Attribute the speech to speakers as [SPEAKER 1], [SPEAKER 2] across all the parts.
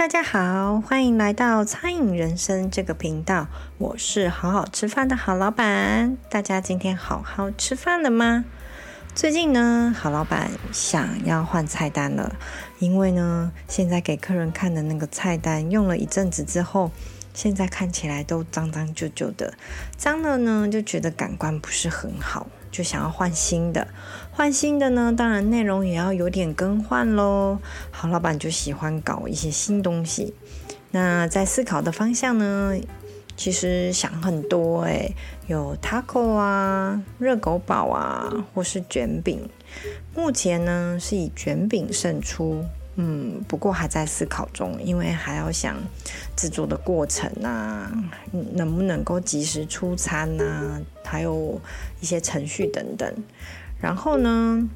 [SPEAKER 1] 大家好，欢迎来到餐饮人生这个频道。我是好好吃饭的好老板。大家今天好好吃饭了吗？最近呢，好老板想要换菜单了，因为呢，现在给客人看的那个菜单用了一阵子之后，现在看起来都脏脏旧旧的，脏了呢就觉得感官不是很好。就想要换新的，换新的呢，当然内容也要有点更换喽。好老板就喜欢搞一些新东西。那在思考的方向呢，其实想很多诶，有 taco 啊、热狗堡啊，或是卷饼。目前呢是以卷饼胜出。嗯，不过还在思考中，因为还要想制作的过程啊，能不能够及时出餐啊，还有一些程序等等。然后呢，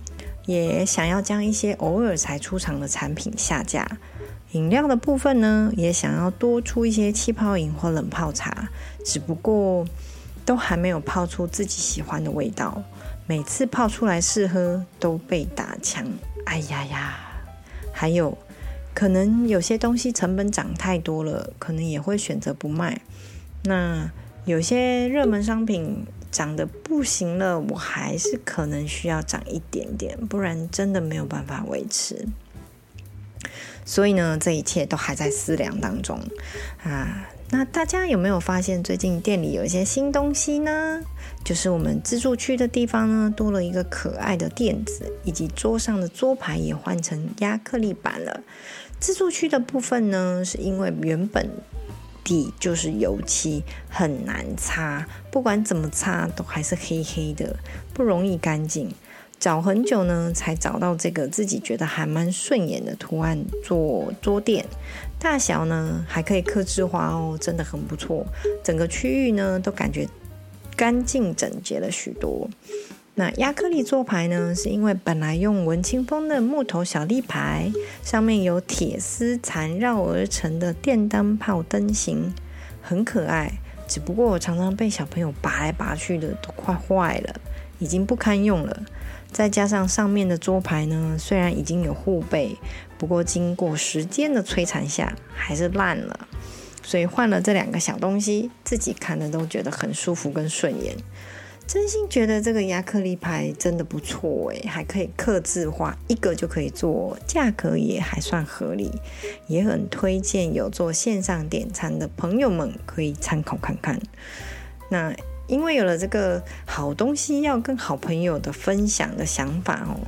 [SPEAKER 1] 也想要将一些偶尔才出厂的产品下架。饮料的部分呢，也想要多出一些气泡饮或冷泡茶，只不过都还没有泡出自己喜欢的味道。每次泡出来试喝都被打枪，哎呀呀！还有，可能有些东西成本涨太多了，可能也会选择不卖。那有些热门商品涨得不行了，我还是可能需要涨一点点，不然真的没有办法维持。所以呢，这一切都还在思量当中啊。那大家有没有发现最近店里有一些新东西呢？就是我们自助区的地方呢，多了一个可爱的垫子，以及桌上的桌牌也换成压克力板了。自助区的部分呢，是因为原本底就是油漆，很难擦，不管怎么擦都还是黑黑的，不容易干净。找很久呢，才找到这个自己觉得还蛮顺眼的图案做桌垫，大小呢还可以克制化哦，真的很不错。整个区域呢都感觉干净整洁了许多。那压克力做牌呢，是因为本来用文青风的木头小立牌，上面有铁丝缠绕而成的电灯泡灯型，很可爱。只不过我常常被小朋友拔来拔去的，都快坏了，已经不堪用了。再加上上面的桌牌呢，虽然已经有护背，不过经过时间的摧残下，还是烂了。所以换了这两个小东西，自己看的都觉得很舒服跟顺眼。真心觉得这个亚克力牌真的不错诶，还可以刻字化，一个就可以做，价格也还算合理，也很推荐有做线上点餐的朋友们可以参考看看。那。因为有了这个好东西要跟好朋友的分享的想法哦，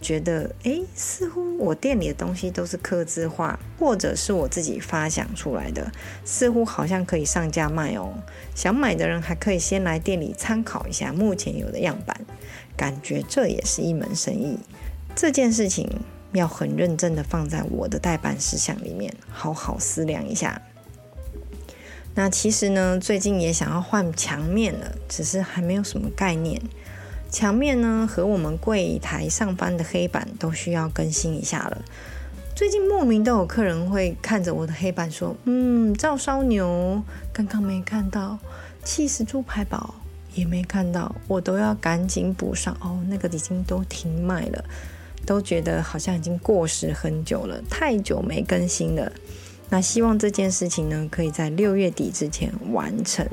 [SPEAKER 1] 觉得诶，似乎我店里的东西都是刻字化，或者是我自己发想出来的，似乎好像可以上架卖哦。想买的人还可以先来店里参考一下目前有的样板，感觉这也是一门生意。这件事情要很认真的放在我的待办事项里面，好好思量一下。那其实呢，最近也想要换墙面了，只是还没有什么概念。墙面呢，和我们柜台上方的黑板都需要更新一下了。最近莫名都有客人会看着我的黑板说：“嗯，照烧牛刚刚没看到，气死猪排堡也没看到，我都要赶紧补上。”哦，那个已经都停卖了，都觉得好像已经过时很久了，太久没更新了。那希望这件事情呢，可以在六月底之前完成。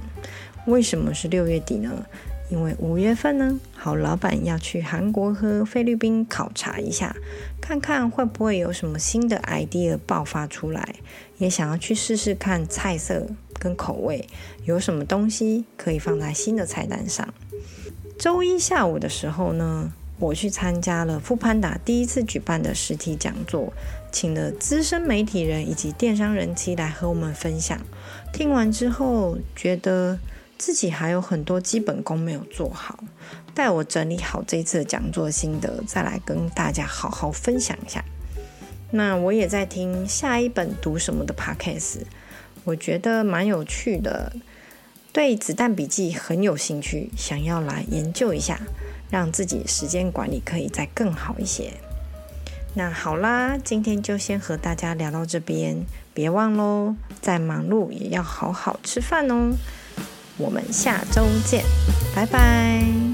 [SPEAKER 1] 为什么是六月底呢？因为五月份呢，好老板要去韩国和菲律宾考察一下，看看会不会有什么新的 idea 爆发出来。也想要去试试看菜色跟口味，有什么东西可以放在新的菜单上。周一下午的时候呢，我去参加了富潘达第一次举办的实体讲座，请了资深媒体人以及电商人妻来和我们分享。听完之后，觉得自己还有很多基本功没有做好，待我整理好这一次的讲座心得，再来跟大家好好分享一下。那我也在听下一本读什么的 podcast，我觉得蛮有趣的，对子弹笔记很有兴趣，想要来研究一下。让自己时间管理可以再更好一些。那好啦，今天就先和大家聊到这边，别忘喽，再忙碌也要好好吃饭哦。我们下周见，拜拜。